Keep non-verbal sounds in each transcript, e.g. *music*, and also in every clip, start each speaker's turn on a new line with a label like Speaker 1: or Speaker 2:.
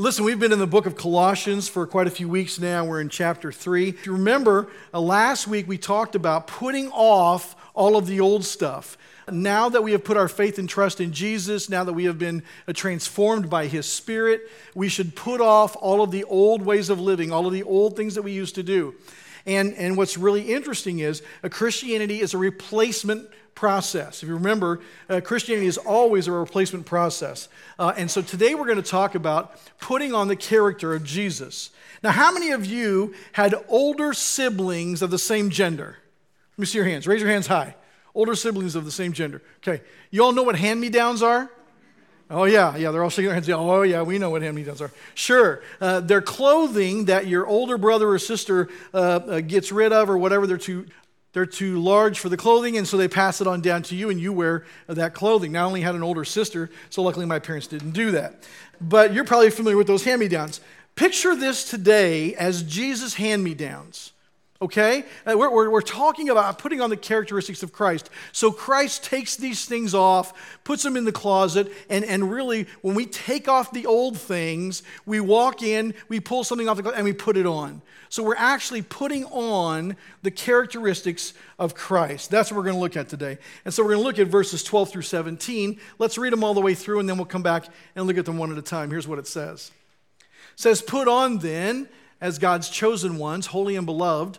Speaker 1: Listen, we've been in the book of Colossians for quite a few weeks now. We're in chapter 3. If you remember, uh, last week we talked about putting off all of the old stuff. Now that we have put our faith and trust in Jesus, now that we have been uh, transformed by His Spirit, we should put off all of the old ways of living, all of the old things that we used to do. And, and what's really interesting is a Christianity is a replacement process. If you remember, uh, Christianity is always a replacement process. Uh, and so today we're going to talk about putting on the character of Jesus. Now, how many of you had older siblings of the same gender? Let me see your hands. Raise your hands high. Older siblings of the same gender. Okay. You all know what hand me downs are? Oh, yeah, yeah, they're all shaking their heads. Oh, yeah, we know what hand me downs are. Sure. Uh, they're clothing that your older brother or sister uh, uh, gets rid of or whatever. They're too, they're too large for the clothing, and so they pass it on down to you, and you wear that clothing. Now, I only had an older sister, so luckily my parents didn't do that. But you're probably familiar with those hand me downs. Picture this today as Jesus' hand me downs okay? Uh, we're, we're, we're, talking about putting on the characteristics of Christ. So Christ takes these things off, puts them in the closet, and, and really, when we take off the old things, we walk in, we pull something off the closet, and we put it on. So we're actually putting on the characteristics of Christ. That's what we're going to look at today. And so we're going to look at verses 12 through 17. Let's read them all the way through, and then we'll come back and look at them one at a time. Here's what it says. It says, Put on then, as God's chosen ones, holy and beloved,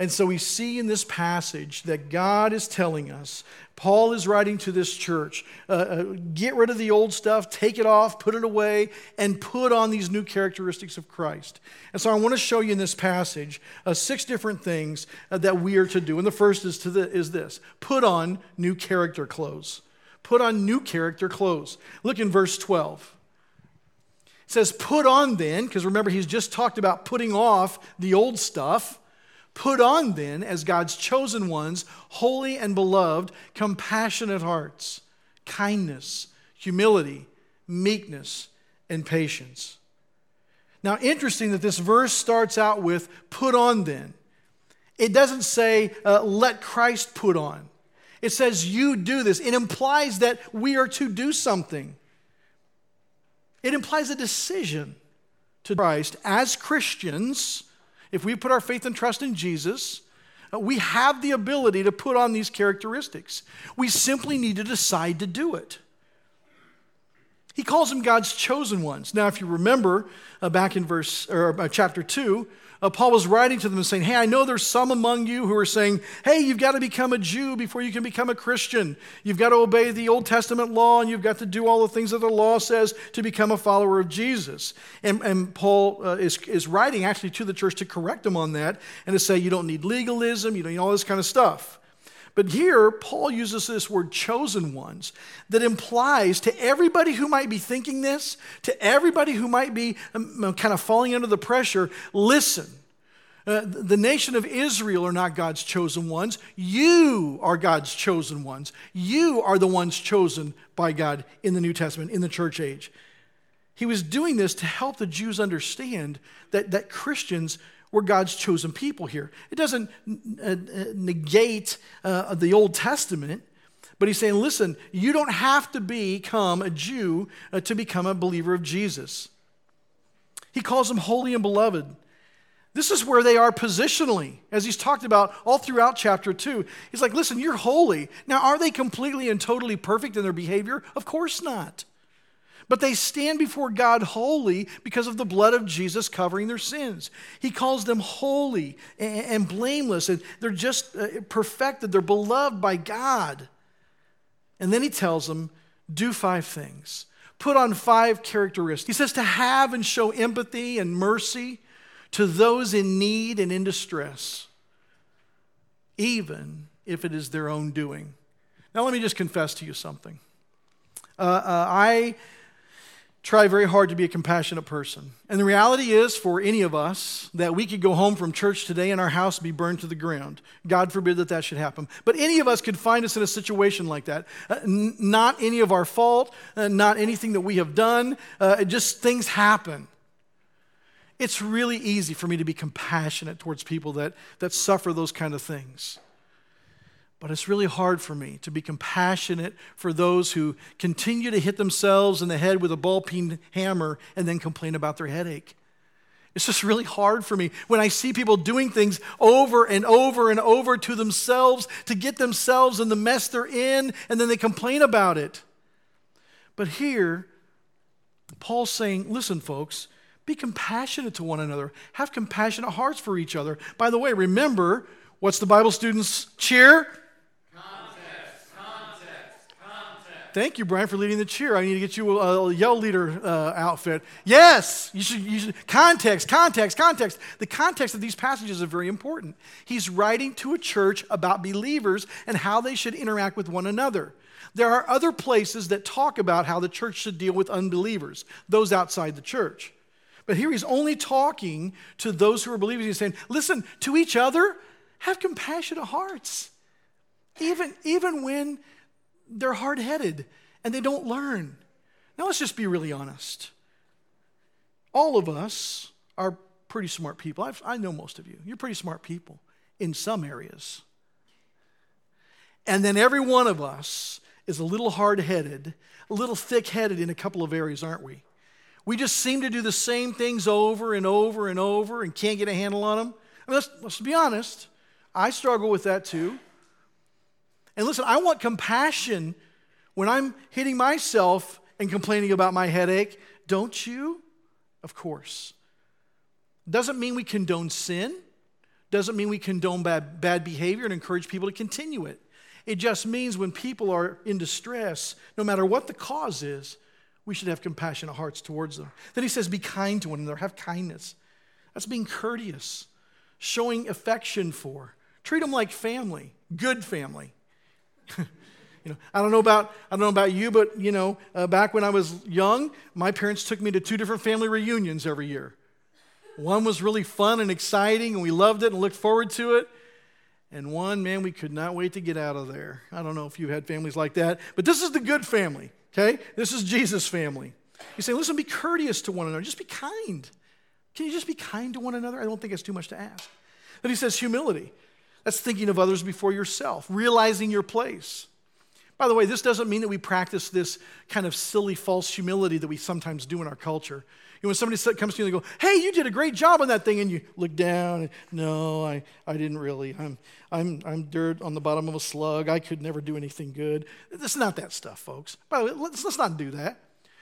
Speaker 1: And so we see in this passage that God is telling us, Paul is writing to this church, uh, uh, get rid of the old stuff, take it off, put it away, and put on these new characteristics of Christ. And so I want to show you in this passage uh, six different things uh, that we are to do. And the first is, to the, is this put on new character clothes. Put on new character clothes. Look in verse 12. It says, Put on then, because remember, he's just talked about putting off the old stuff. Put on then, as God's chosen ones, holy and beloved, compassionate hearts, kindness, humility, meekness, and patience. Now, interesting that this verse starts out with, put on then. It doesn't say, uh, let Christ put on. It says, you do this. It implies that we are to do something. It implies a decision to Christ as Christians if we put our faith and trust in Jesus, uh, we have the ability to put on these characteristics. We simply need to decide to do it. He calls them God's chosen ones. Now, if you remember uh, back in verse or uh, chapter 2, uh, Paul was writing to them and saying, Hey, I know there's some among you who are saying, Hey, you've got to become a Jew before you can become a Christian. You've got to obey the Old Testament law and you've got to do all the things that the law says to become a follower of Jesus. And, and Paul uh, is, is writing actually to the church to correct them on that and to say, You don't need legalism, you don't need all this kind of stuff. But here, Paul uses this word chosen ones that implies to everybody who might be thinking this, to everybody who might be um, kind of falling under the pressure, listen. Uh, the nation of Israel are not God's chosen ones. You are God's chosen ones. You are the ones chosen by God in the New Testament, in the church age. He was doing this to help the Jews understand that, that Christians we're God's chosen people here. It doesn't uh, negate uh, the Old Testament, but he's saying, listen, you don't have to become a Jew uh, to become a believer of Jesus. He calls them holy and beloved. This is where they are positionally, as he's talked about all throughout chapter 2. He's like, listen, you're holy. Now, are they completely and totally perfect in their behavior? Of course not but they stand before God holy because of the blood of Jesus covering their sins. He calls them holy and, blameless, and they're just uh, perfected, they're beloved by God. And then he tells them, do five things. Put on five characteristics. He says to have and show empathy and mercy to those in need and in distress, even if it is their own doing. Now, let me just confess to you something. Uh, uh, I try very hard to be a compassionate person. And the reality is, for any of us, that we could go home from church today and our house be burned to the ground. God forbid that that should happen. But any of us could find us in a situation like that. Uh, n- not any of our fault, uh, not anything that we have done, uh, just things happen. It's really easy for me to be compassionate towards people that, that suffer those kind of things. But it's really hard for me to be compassionate for those who continue to hit themselves in the head with a ball peen hammer and then complain about their headache. It's just really hard for me when I see people doing things over and over and over to themselves to get themselves in the mess they're in, and then they complain about it. But here, Paul's saying, listen, folks, be compassionate to one another, have compassionate hearts for each other. By the way, remember, what's the Bible students' cheer? Thank you, Brian, for leading the cheer. I need to get you a, a yell leader uh, outfit. Yes, you should, you should. Context, context, context. The context of these passages is very important. He's writing to a church about believers and how they should interact with one another. There are other places that talk about how the church should deal with unbelievers, those outside the church. But here he's only talking to those who are believers. He's saying, listen, to each other, have compassionate hearts. Even, even when they're hard headed and they don't learn. Now, let's just be really honest. All of us are pretty smart people. I've, i know most of you. You're pretty smart people in some areas. And then every one of us is a little hard headed, a little thick headed in a couple of areas, aren't we? We just seem to do the same things over and over and over and can't get a handle on them. I mean, let's, let's be honest. I struggle with that too. And listen, I want compassion when I'm hitting myself and complaining about my headache. Don't you? Of course. Doesn't mean we condone sin, doesn't mean we condone bad, bad behavior and encourage people to continue it. It just means when people are in distress, no matter what the cause is, we should have compassionate hearts towards them. Then he says, Be kind to one another, have kindness. That's being courteous, showing affection for. Treat them like family, good family. *laughs* you know, I don't know about I don't know about you, but you know, uh, back when I was young, my parents took me to two different family reunions every year. One was really fun and exciting, and we loved it and looked forward to it. And one, man, we could not wait to get out of there. I don't know if you had families like that, but this is the good family, okay? This is Jesus' family. You say, listen, be courteous to one another, just be kind. Can you just be kind to one another? I don't think it's too much to ask. Then he says humility. That's thinking of others before yourself, realizing your place. By the way, this doesn't mean that we practice this kind of silly false humility that we sometimes do in our culture. You know, when somebody comes to you and they go, hey, you did a great job on that thing, and you look down, and no, I, I didn't really. I'm, I'm, I'm dirt on the bottom of a slug. I could never do anything good. It's not that stuff, folks. By the way, let's, let's not do that.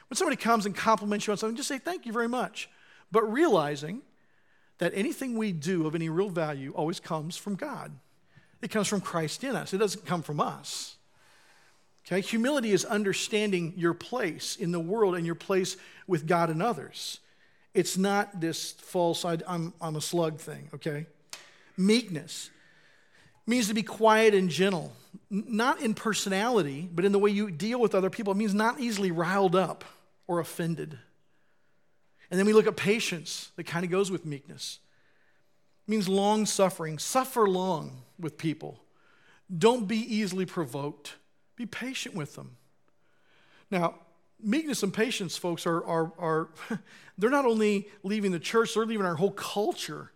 Speaker 1: When somebody comes and compliments you on something, just say, thank you very much. But realizing that anything we do of any real value always comes from God. It comes from Christ in us, it doesn't come from us. Okay? Humility is understanding your place in the world and your place with God and others. It's not this false, I'm, I'm a slug thing, okay? Meekness means to be quiet and gentle, not in personality, but in the way you deal with other people. It means not easily riled up or offended. And then we look at patience that kind of goes with meekness. It means long suffering. Suffer long with people. Don't be easily provoked. Be patient with them. Now, meekness and patience, folks, are, are, are *laughs* they're not only leaving the church, they're leaving our whole culture.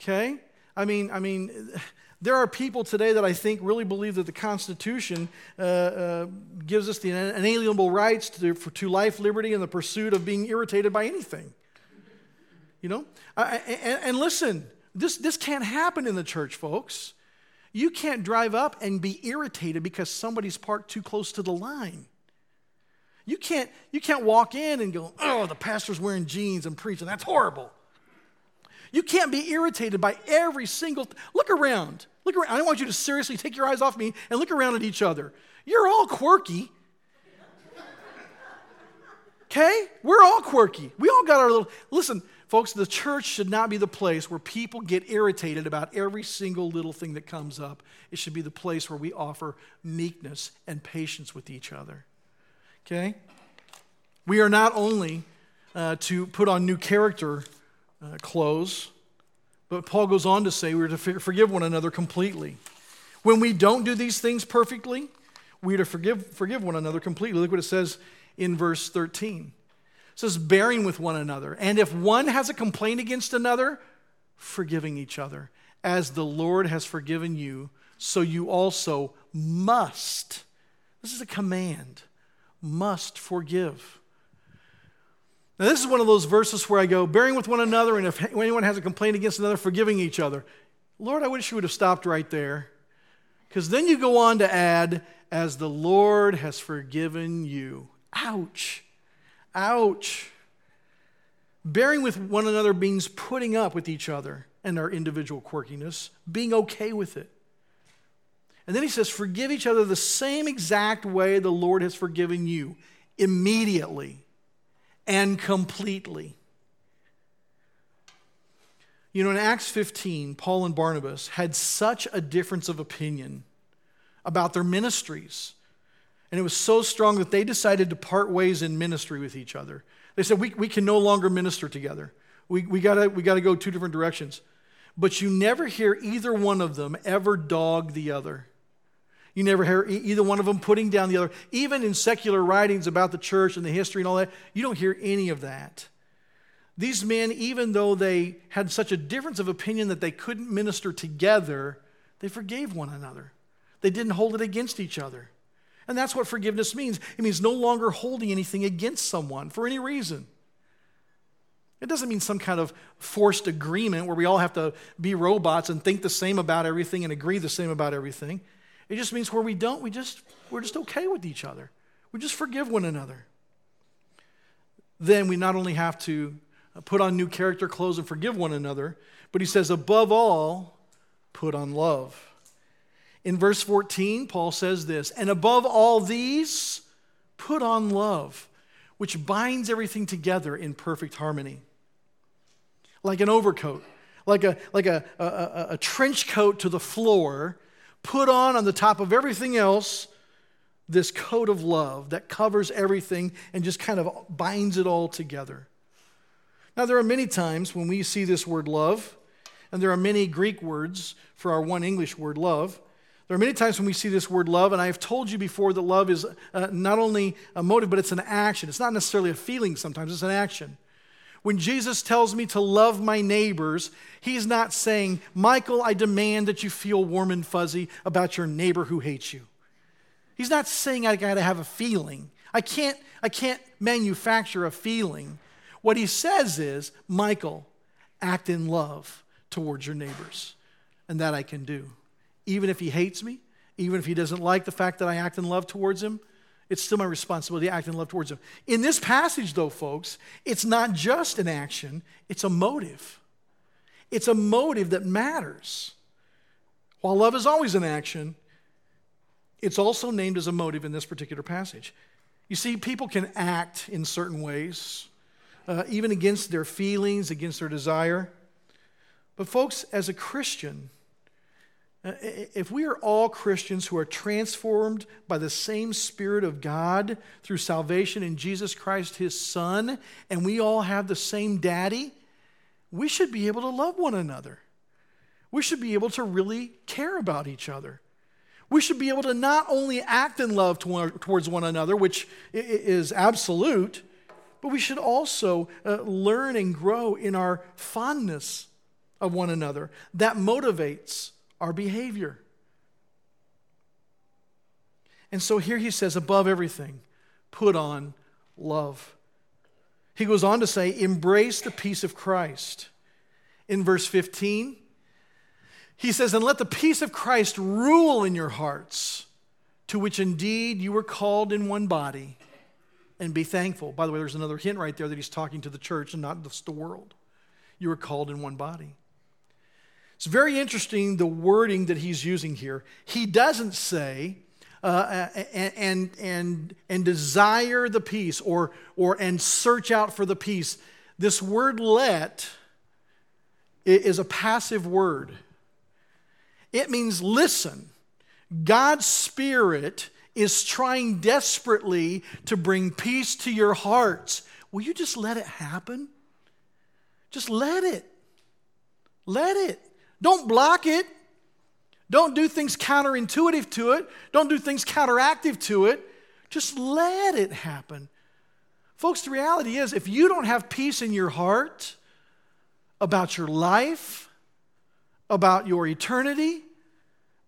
Speaker 1: Okay? I mean, I mean, there are people today that I think really believe that the Constitution uh, uh, gives us the inalienable rights to, for, to life, liberty, and the pursuit of being irritated by anything. You know? I, and, and listen, this, this can't happen in the church, folks. You can't drive up and be irritated because somebody's parked too close to the line. You can't, you can't walk in and go, oh, the pastor's wearing jeans and preaching. That's horrible. You can't be irritated by every single. Th- look around. Look around. I don't want you to seriously take your eyes off me and look around at each other. You're all quirky. Okay? We're all quirky. We all got our little. Listen, folks, the church should not be the place where people get irritated about every single little thing that comes up. It should be the place where we offer meekness and patience with each other. Okay? We are not only uh, to put on new character uh, clothes, but Paul goes on to say we're to forgive one another completely. When we don't do these things perfectly, we are to forgive, forgive one another completely. Look what it says in verse 13. It says, bearing with one another. And if one has a complaint against another, forgiving each other. As the Lord has forgiven you, so you also must. This is a command. Must forgive. Now, this is one of those verses where I go, bearing with one another, and if anyone has a complaint against another, forgiving each other. Lord, I wish you would have stopped right there. Because then you go on to add, as the Lord has forgiven you. Ouch. Ouch. Bearing with one another means putting up with each other and our individual quirkiness, being okay with it. And then he says, Forgive each other the same exact way the Lord has forgiven you, immediately and completely. You know, in Acts 15, Paul and Barnabas had such a difference of opinion about their ministries. And it was so strong that they decided to part ways in ministry with each other. They said, We, we can no longer minister together. We, we got to we got to go two different directions. But you never hear either one of them ever dog the other. You never hear either one of them putting down the other. Even in secular writings about the church and the history and all that, you don't hear any of that. These men, even though they had such a difference of opinion that they couldn't minister together, they forgave one another. They didn't hold it against each other. And that's what forgiveness means it means no longer holding anything against someone for any reason. It doesn't mean some kind of forced agreement where we all have to be robots and think the same about everything and agree the same about everything. It just means where we don't, we just we're just okay with each other. We just forgive one another. Then we not only have to put on new character clothes and forgive one another, but he says above all, put on love. In verse 14, Paul says this, and above all these, put on love, which binds everything together in perfect harmony. Like an overcoat, like a, like a, a, a trench coat to the floor put on on the top of everything else this coat of love that covers everything and just kind of binds it all together. Now, there are many times when we see this word love, and there are many Greek words for our one English word love. There are many times when we see this word love, and I have told you before that love is uh, not only a motive, but it's an action. It's not necessarily a feeling sometimes, it's an action. When Jesus tells me to love my neighbors, he's not saying, Michael, I demand that you feel warm and fuzzy about your neighbor who hates you. He's not saying I got to have a feeling. I can't, I can't manufacture a feeling. What he says is, Michael, act in love towards your neighbors. And that I can do. Even if he hates me, even if he doesn't like the fact that I act in love towards him, it's still my responsibility to act in love towards him. In this passage, though, folks, it's not just an action, it's a motive. It's a motive that matters. While love is always an action, it's also named as a motive in this particular passage. You see, people can act in certain ways, uh, even against their feelings, against their desire. But, folks, as a Christian, if we are all Christians who are transformed by the same Spirit of God through salvation in Jesus Christ, His Son, and we all have the same daddy, we should be able to love one another. We should be able to really care about each other. We should be able to not only act in love towards one another, which is absolute, but we should also uh, learn and grow in our fondness of one another. That motivates our behavior. And so here he says, above everything, put on love. He goes on to say, embrace the peace of Christ. In verse 15, he says, and let the peace of Christ rule in your hearts, to which indeed you were called in one body, and be thankful. By the way, there's another hint right there that he's talking to the church and not just the world. You were called in one body. It's very interesting the wording that he's using here. He doesn't say, uh, and, and, and, desire the peace or, or and search out for the peace. This word let is a passive word. It means listen. God's Spirit is trying desperately to bring peace to your hearts. Will you just let it happen? Just let it. Let it. Don't block it. Don't do things counterintuitive to it. Don't do things counteractive to it. Just let it happen. Folks, the reality is if you don't have peace in your heart about your life, about your eternity,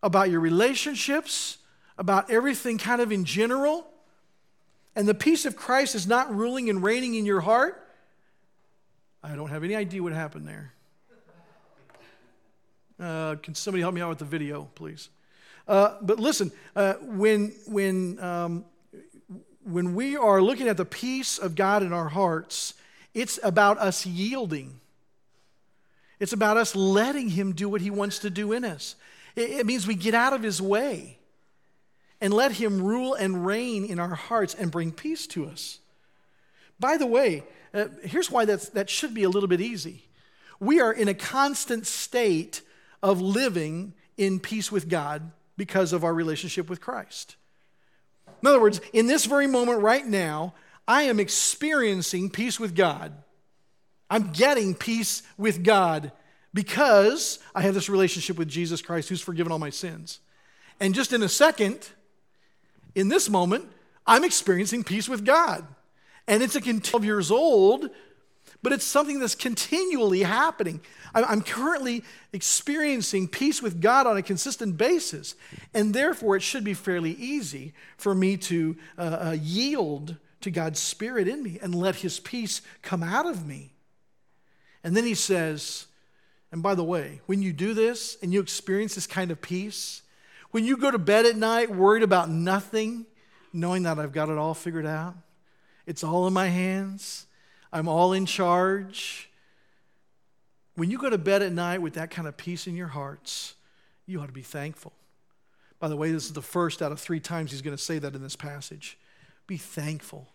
Speaker 1: about your relationships, about everything kind of in general, and the peace of Christ is not ruling and reigning in your heart, I don't have any idea what happened there. Uh, can somebody help me out with the video, please? Uh, but listen, uh, when, when, um, when we are looking at the peace of God in our hearts, it's about us yielding. It's about us letting Him do what He wants to do in us. It, it means we get out of His way and let Him rule and reign in our hearts and bring peace to us. By the way, uh, here's why that's, that should be a little bit easy. We are in a constant state of living in peace with God because of our relationship with Christ. In other words, in this very moment right now, I am experiencing peace with God. I'm getting peace with God because I have this relationship with Jesus Christ who's forgiven all my sins. And just in a second, in this moment, I'm experiencing peace with God. And it's a 12 years old but it's something that's continually happening. I'm currently experiencing peace with God on a consistent basis, and therefore it should be fairly easy for me to uh, uh, yield to God's Spirit in me and let His peace come out of me. And then He says, and by the way, when you do this and you experience this kind of peace, when you go to bed at night worried about nothing, knowing that I've got it all figured out, it's all in my hands I'm all in charge. When you go to bed at night with that kind of peace in your hearts, you ought to be thankful. By the way, this is the first out of three times he's going to say that in this passage. Be thankful.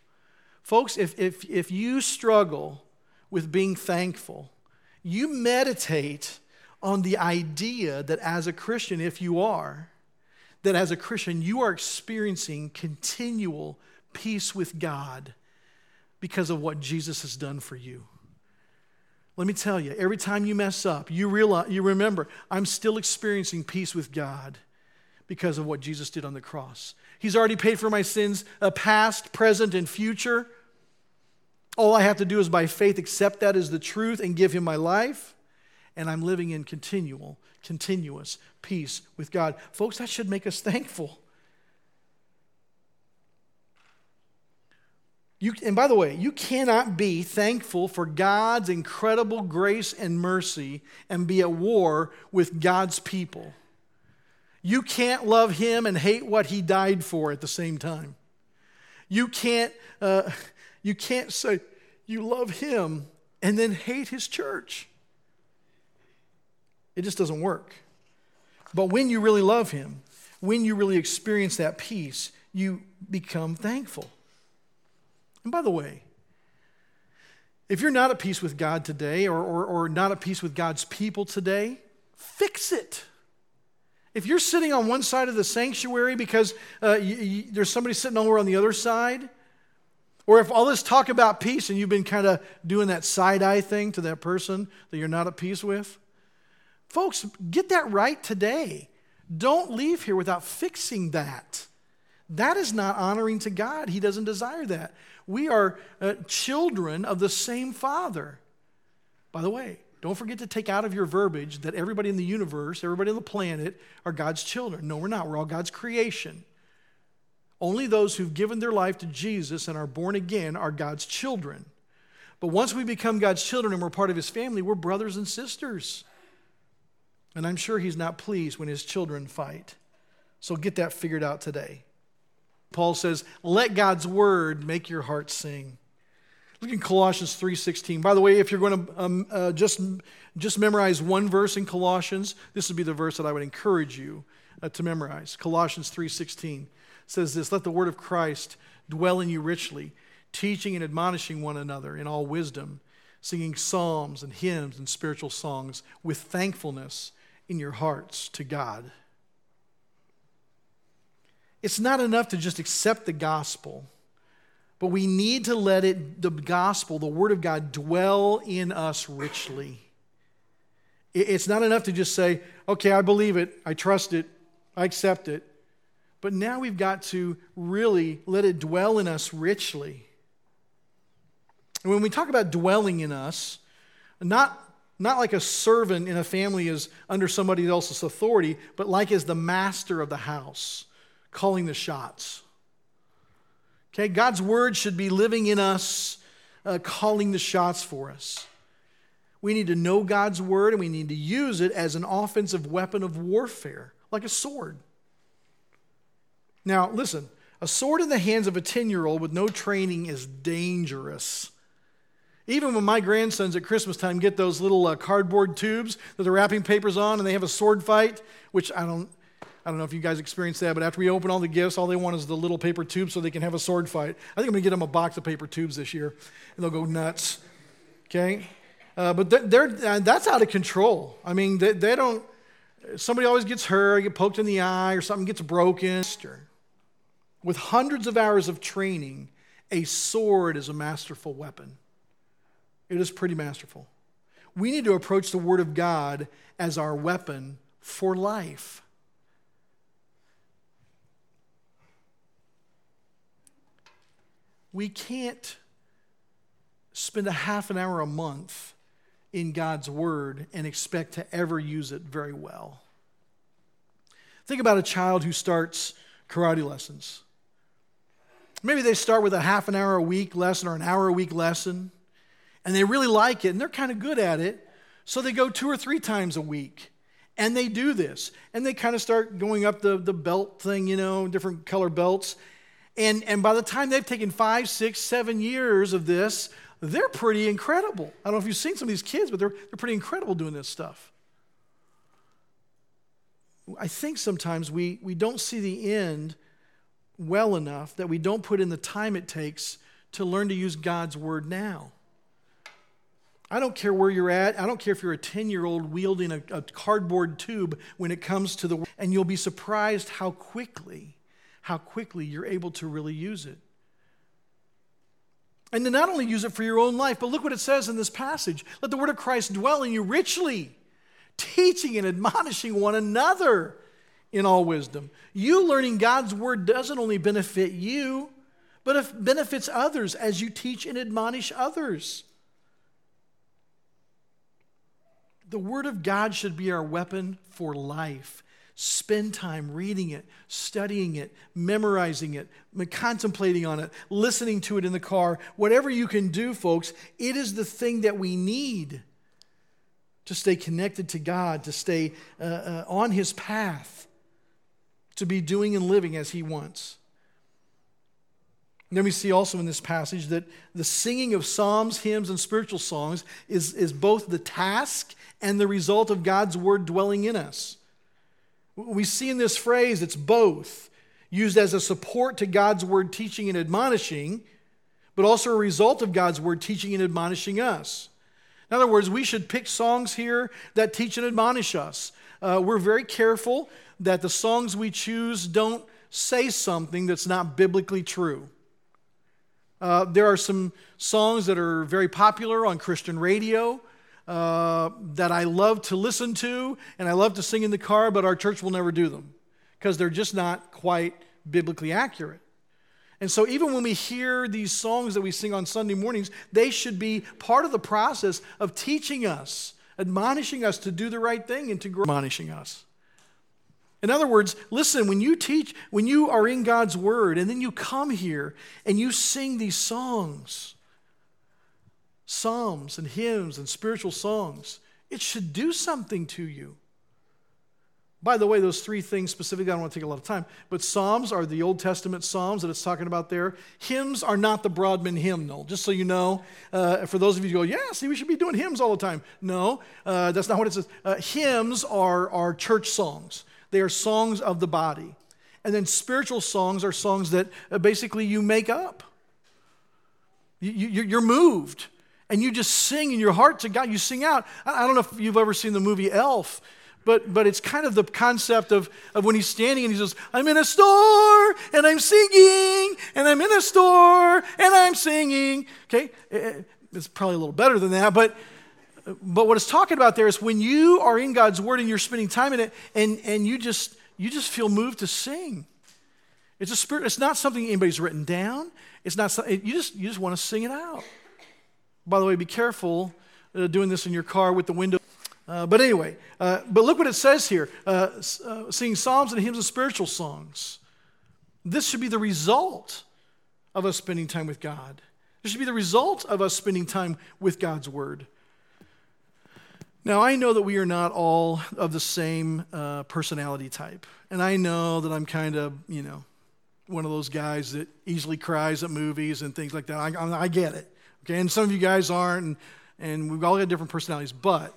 Speaker 1: Folks, if, if, if you struggle with being thankful, you meditate on the idea that as a Christian, if you are, that as a Christian, you are experiencing continual peace with God because of what Jesus has done for you. Let me tell you, every time you mess up, you realize you remember, I'm still experiencing peace with God because of what Jesus did on the cross. He's already paid for my sins, uh, past, present, and future. All I have to do is by faith accept that as the truth and give him my life, and I'm living in continual, continuous peace with God. Folks, that should make us thankful. You, and by the way, you cannot be thankful for God's incredible grace and mercy and be at war with God's people. You can't love Him and hate what He died for at the same time. You can't, uh, you can't say you love Him and then hate His church. It just doesn't work. But when you really love Him, when you really experience that peace, you become thankful. And by the way, if you're not at peace with God today or, or, or not at peace with God's people today, fix it. If you're sitting on one side of the sanctuary because uh, you, you, there's somebody sitting over on the other side, or if all this talk about peace and you've been kind of doing that side eye thing to that person that you're not at peace with, folks, get that right today. Don't leave here without fixing that. That is not honoring to God. He doesn't desire that. We are uh, children of the same Father. By the way, don't forget to take out of your verbiage that everybody in the universe, everybody on the planet are God's children. No, we're not. We're all God's creation. Only those who've given their life to Jesus and are born again are God's children. But once we become God's children and we're part of His family, we're brothers and sisters. And I'm sure He's not pleased when His children fight. So get that figured out today. Paul says, "Let God's word make your heart sing." Look in Colossians 3:16. By the way, if you're going to um, uh, just just memorize one verse in Colossians, this would be the verse that I would encourage you uh, to memorize. Colossians 3:16. says this Let the word of Christ dwell in you richly, teaching and admonishing one another in all wisdom, singing psalms and hymns and spiritual songs with thankfulness in your hearts to God. It's not enough to just accept the gospel, but we need to let it, the gospel, the word of God, dwell in us richly. It's not enough to just say, okay, I believe it, I trust it, I accept it. But now we've got to really let it dwell in us richly. And when we talk about dwelling in us, not, not like a servant in a family is under somebody else's authority, but like as the master of the house, calling the shots. Okay, God's word should be living in us, uh, calling the shots for us. We need to know God's word and we need to use it as an offensive weapon of warfare, like a sword. Now, listen, a sword in the hands of a 10 year old with no training is dangerous. Even when my grandsons at Christmas time get those little uh, cardboard tubes that the wrapping paper's on and they have a sword fight, which I don't, I don't know if you guys experienced that, but after we open all the gifts, all they want is the little paper tubes so they can have a sword fight. I think I'm going to get them a box of paper tubes this year, and they'll go nuts. Okay? Uh, but they're, they're uh, that's out of control. I mean, they, they don't, somebody always gets hurt, get poked in the eye, or something gets broken. With hundreds of hours of training, a sword is a masterful weapon. It is pretty masterful. We need to approach the Word of God as our weapon for life. We can't spend a half an hour a month in God's Word and expect to ever use it very well. Think about a child who starts karate lessons. Maybe they start with a half an hour a week lesson or an hour a week lesson, and they really like it and they're kind of good at it. So they go two or three times a week and they do this. And they kind of start going up the, the belt thing, you know, different color belts. And, and by the time they've taken five, six, seven years of this, they're pretty incredible. I don't know if you've seen some of these kids, but they're, they're pretty incredible doing this stuff. I think sometimes we, we don't see the end well enough that we don't put in the time it takes to learn to use God's word now. I don't care where you're at. I don't care if you're a 10 year old wielding a, a, cardboard tube when it comes to the, and you'll be surprised how quickly, how quickly you're able to really use it. And to not only use it for your own life, but look what it says in this passage let the word of Christ dwell in you richly, teaching and admonishing one another in all wisdom. You learning God's word doesn't only benefit you, but it benefits others as you teach and admonish others. The word of God should be our weapon for life. Spend time reading it, studying it, memorizing it, contemplating on it, listening to it in the car. Whatever you can do, folks, it is the thing that we need to stay connected to God, to stay uh, uh, on His path, to be doing and living as He wants. then we see also in this passage that the singing of psalms, hymns, and spiritual songs is, is both the task and the result of God's word dwelling in us. We see in this phrase it's both, used as a support to God's word teaching and admonishing, but also a result of God's word teaching and admonishing us. In other words, we should pick songs here that teach and admonish us. Uh, we're very careful that the songs we choose don't say something that's not biblically true. Uh, there are some songs that are very popular on Christian radio uh, that I love to listen to and I love to sing in the car, but our church will never do them because they're just not quite biblically accurate. And so, even when we hear these songs that we sing on Sunday mornings, they should be part of the process of teaching us, admonishing us to do the right thing and to grow, admonishing us. In other words, listen, when you teach, when you are in God's Word, and then you come here and you sing these songs, psalms and hymns and spiritual songs. It should do something to you. By the way, those three things specifically, I don't want to take a lot of time, but Psalms are the Old Testament Psalms that it's talking about there. Hymns are not the Broadman hymnal, just so you know. Uh, for those of you who go, yeah, see, we should be doing hymns all the time. No, uh, that's not what it says. Uh, hymns are, are church songs, they are songs of the body. And then spiritual songs are songs that uh, basically you make up. You, are moved and you just sing in your heart to God. You sing out. I don't know if you've ever seen the movie Elf, but, but it's kind of the concept of, of when he's standing and he says, I'm in a store and I'm singing, and I'm in a store and I'm singing. Okay? Eh, eh, it's probably a little better than that, but, but what it's talking about there is when you are in God's Word and you're spending time in it and, and you, just, you just feel moved to sing. It's a spirit, it's not something anybody's written down. It's not something, you just, you just want to sing it out. By the way, be careful uh, doing this in your car with the window. Uh, but anyway, uh, but look what it says here uh, uh, singing psalms and hymns and spiritual songs. This should be the result of us spending time with God. This should be the result of us spending time with God's Word. Now, I know that we are not all of the same uh, personality type. And I know that I'm kind of, you know, one of those guys that easily cries at movies and things like that. I, I get it. Okay, and some of you guys aren't, and, and we've all got different personalities. But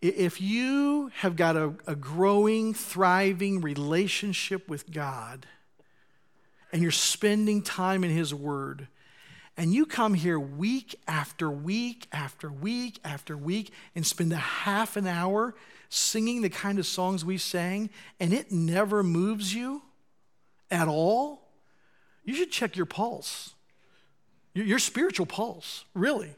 Speaker 1: if you have got a, a growing, thriving relationship with God, and you're spending time in His Word, and you come here week after week after week after week and spend a half an hour singing the kind of songs we sang, and it never moves you at all, you should check your pulse your spiritual pulse, really.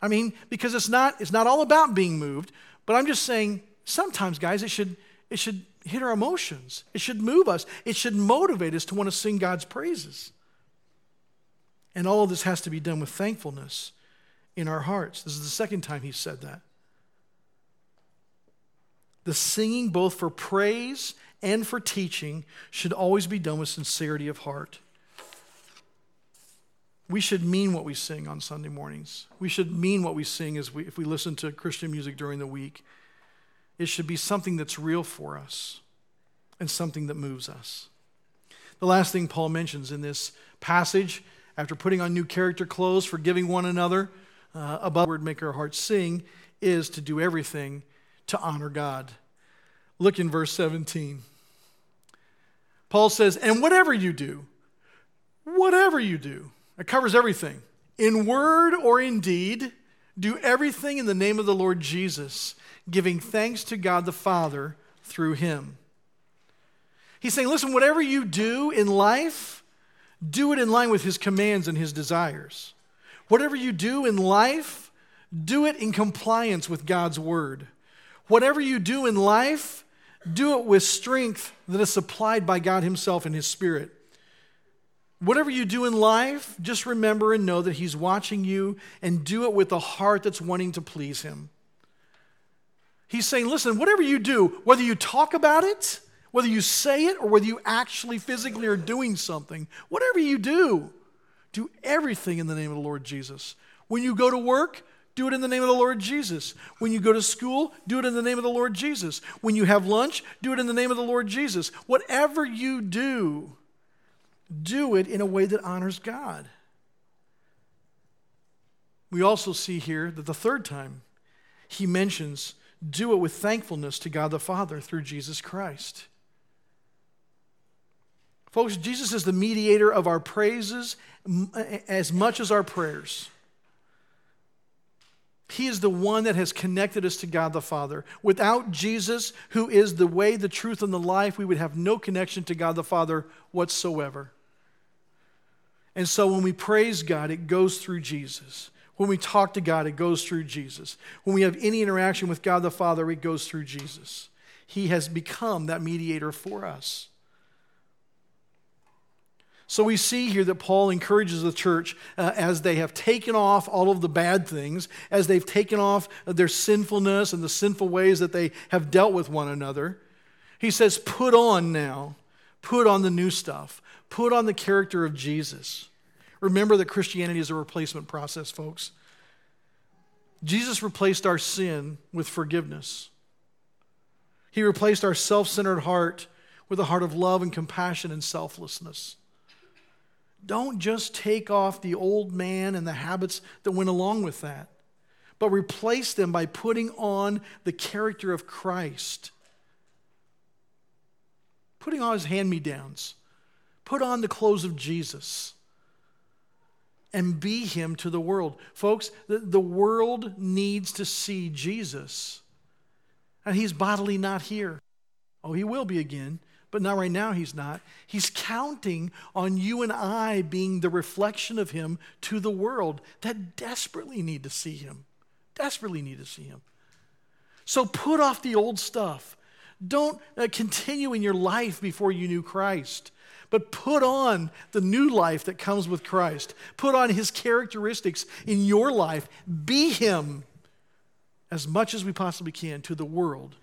Speaker 1: I mean, because it's not, it's not all about being moved, but I'm just saying sometimes, guys, it should, it should hit our emotions. It should move us. It should motivate us to want to sing God's praises. And all of this has to be done with thankfulness in our hearts. This is the second time he said that. The singing, both for praise and for teaching, should always be done with sincerity of heart. We should mean what we sing on Sunday mornings. We should mean what we sing as we, if we listen to Christian music during the week. It should be something that's real for us and something that moves us. The last thing Paul mentions in this passage, after putting on new character clothes, forgiving one another, uh, above word make our hearts sing, is to do everything to honor God. Look in verse 17. Paul says, And whatever you do, whatever you do, it covers everything. In word or in deed, do everything in the name of the Lord Jesus, giving thanks to God the Father through him. He's saying, listen, whatever you do in life, do it in line with his commands and his desires. Whatever you do in life, do it in compliance with God's word. Whatever you do in life, do it with strength that is supplied by God Himself and His Spirit. Whatever you do in life, just remember and know that He's watching you and do it with a heart that's wanting to please Him. He's saying, listen, whatever you do, whether you talk about it, whether you say it, or whether you actually physically are doing something, whatever you do, do everything in the name of the Lord Jesus. When you go to work, do it in the name of the Lord Jesus. When you go to school, do it in the name of the Lord Jesus. When you have lunch, do it in the name of the Lord Jesus. Whatever you do, do it in a way that honors God. We also see here that the third time he mentions do it with thankfulness to God the Father through Jesus Christ. Folks, Jesus is the mediator of our praises as much as our prayers. He is the one that has connected us to God the Father. Without Jesus, who is the way, the truth, and the life, we would have no connection to God the Father whatsoever. And so when we praise God, it goes through Jesus. When we talk to God, it goes through Jesus. When we have any interaction with God the Father, it goes through Jesus. He has become that mediator for us. So we see here that Paul encourages the church uh, as they have taken off all of the bad things, as they've taken off their sinfulness and the sinful ways that they have dealt with one another. He says, Put on now, put on the new stuff. Put on the character of Jesus. Remember that Christianity is a replacement process, folks. Jesus replaced our sin with forgiveness. He replaced our self centered heart with a heart of love and compassion and selflessness. Don't just take off the old man and the habits that went along with that, but replace them by putting on the character of Christ putting on his hand me downs. Put on the clothes of Jesus and be him to the world. Folks, the, the world needs to see Jesus. And he's bodily not here. Oh, he will be again, but not right now, he's not. He's counting on you and I being the reflection of him to the world that desperately need to see him. Desperately need to see him. So put off the old stuff. Don't uh, continue in your life before you knew Christ, but put on the new life that comes with Christ. Put on his characteristics in your life. Be him as much as we possibly can to the world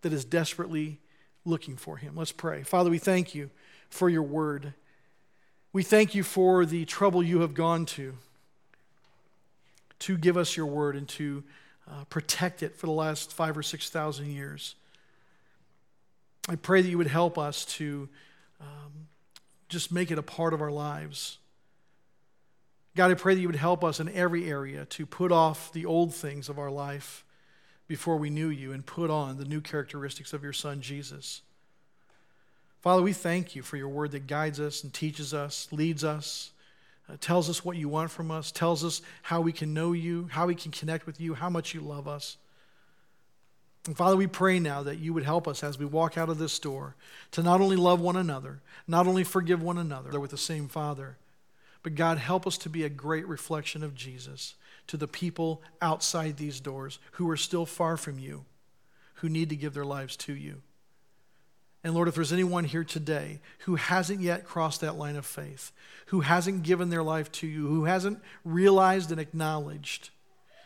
Speaker 1: that is desperately looking for him. Let's pray. Father, we thank you for your word. We thank you for the trouble you have gone to to give us your word and to uh, protect it for the last five or six thousand years. I pray that you would help us to um, just make it a part of our lives. God, I pray that you would help us in every area to put off the old things of our life before we knew you and put on the new characteristics of your Son, Jesus. Father, we thank you for your word that guides us and teaches us, leads us, uh, tells us what you want from us, tells us how we can know you, how we can connect with you, how much you love us. And Father, we pray now that you would help us as we walk out of this door to not only love one another, not only forgive one another with the same Father, but God, help us to be a great reflection of Jesus to the people outside these doors who are still far from you, who need to give their lives to you. And Lord, if there's anyone here today who hasn't yet crossed that line of faith, who hasn't given their life to you, who hasn't realized and acknowledged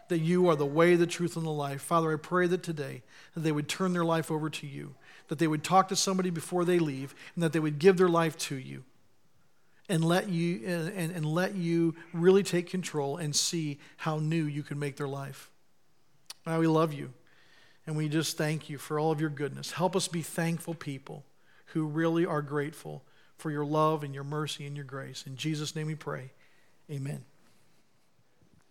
Speaker 1: that you are the way, the truth, and the life, Father, I pray that today that they would turn their life over to you, that they would talk to somebody before they leave, and that they would give their life to you and let you and, and let you really take control and see how new you can make their life. Now we love you. And we just thank you for all of your goodness. Help us be thankful people who really are grateful for your love and your mercy and your grace. In Jesus' name we pray. Amen.